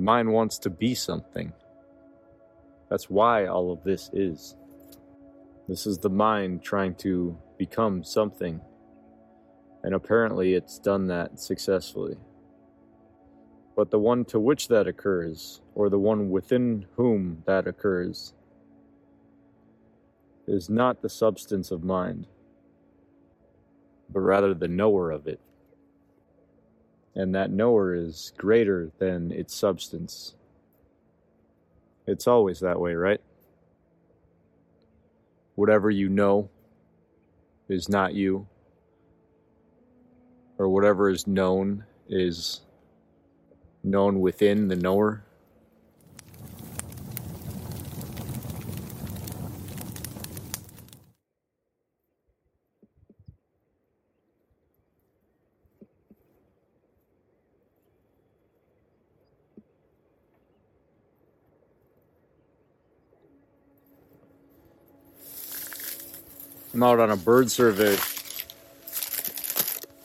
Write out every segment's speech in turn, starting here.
The mind wants to be something. That's why all of this is. This is the mind trying to become something. And apparently it's done that successfully. But the one to which that occurs, or the one within whom that occurs, is not the substance of mind, but rather the knower of it. And that knower is greater than its substance. It's always that way, right? Whatever you know is not you, or whatever is known is known within the knower. I'm out on a bird survey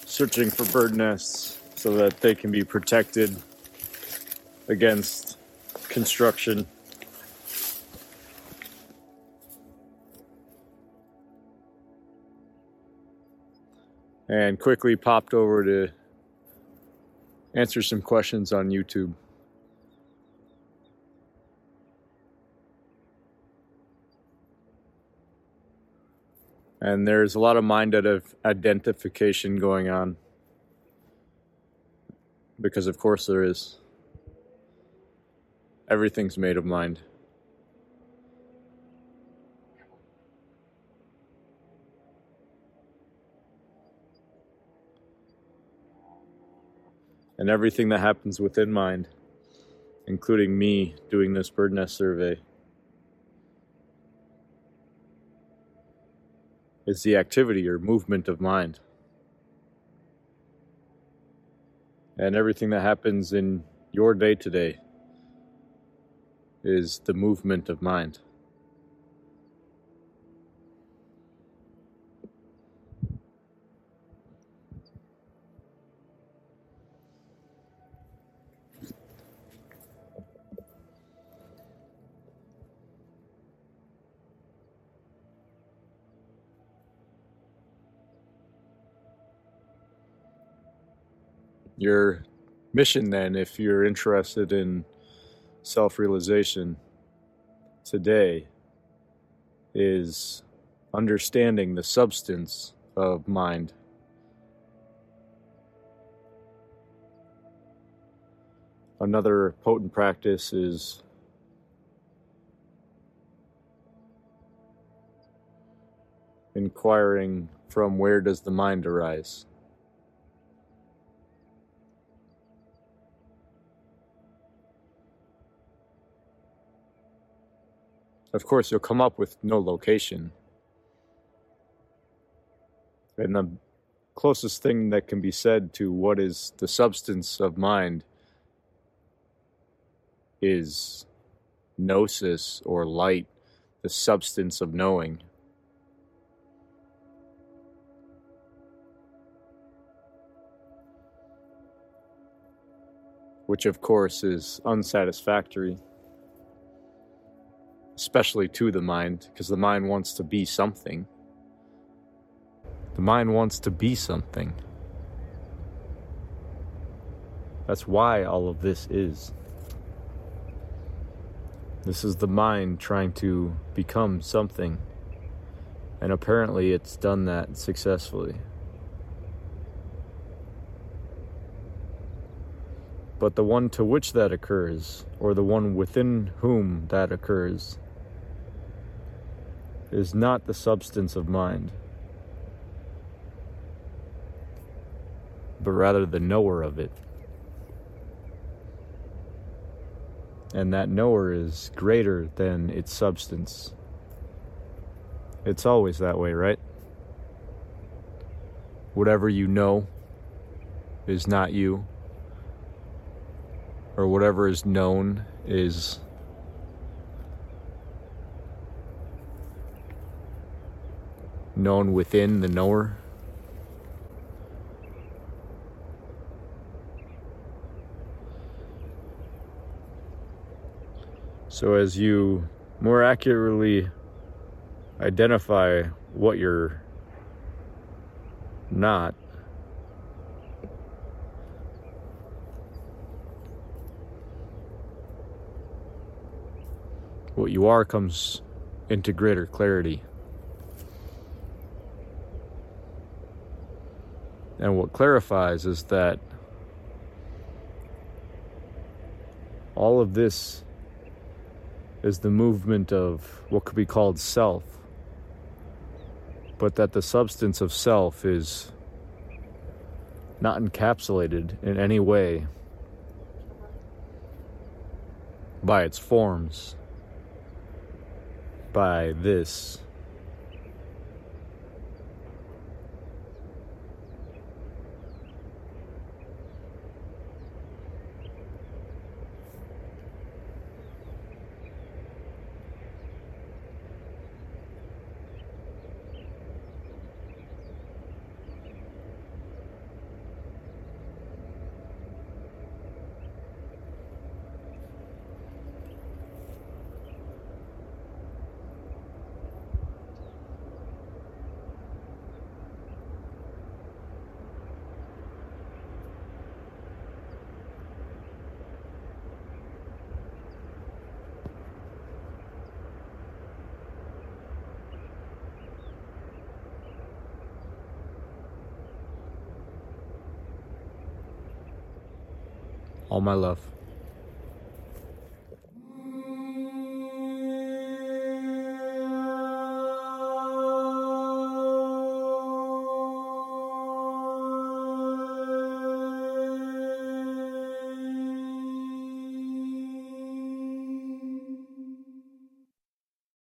searching for bird nests so that they can be protected against construction. And quickly popped over to answer some questions on YouTube. And there's a lot of mind out of identification going on. Because, of course, there is. Everything's made of mind. And everything that happens within mind, including me doing this bird nest survey, is the activity or movement of mind. And everything that happens in your day to day is the movement of mind. Your mission, then, if you're interested in self realization today, is understanding the substance of mind. Another potent practice is inquiring from where does the mind arise? Of course, you'll come up with no location. And the closest thing that can be said to what is the substance of mind is gnosis or light, the substance of knowing. Which, of course, is unsatisfactory especially to the mind, because the mind wants to be something. The mind wants to be something. That's why all of this is. This is the mind trying to become something. And apparently it's done that successfully. But the one to which that occurs, or the one within whom that occurs, is not the substance of mind, but rather the knower of it. And that knower is greater than its substance. It's always that way, right? Whatever you know is not you, or whatever is known is known within the knower. So, as you more accurately identify what you're not, what you are comes into greater clarity. And what clarifies is that all of this is the movement of what could be called self, but that the substance of self is not encapsulated in any way by its forms, by this. All my love.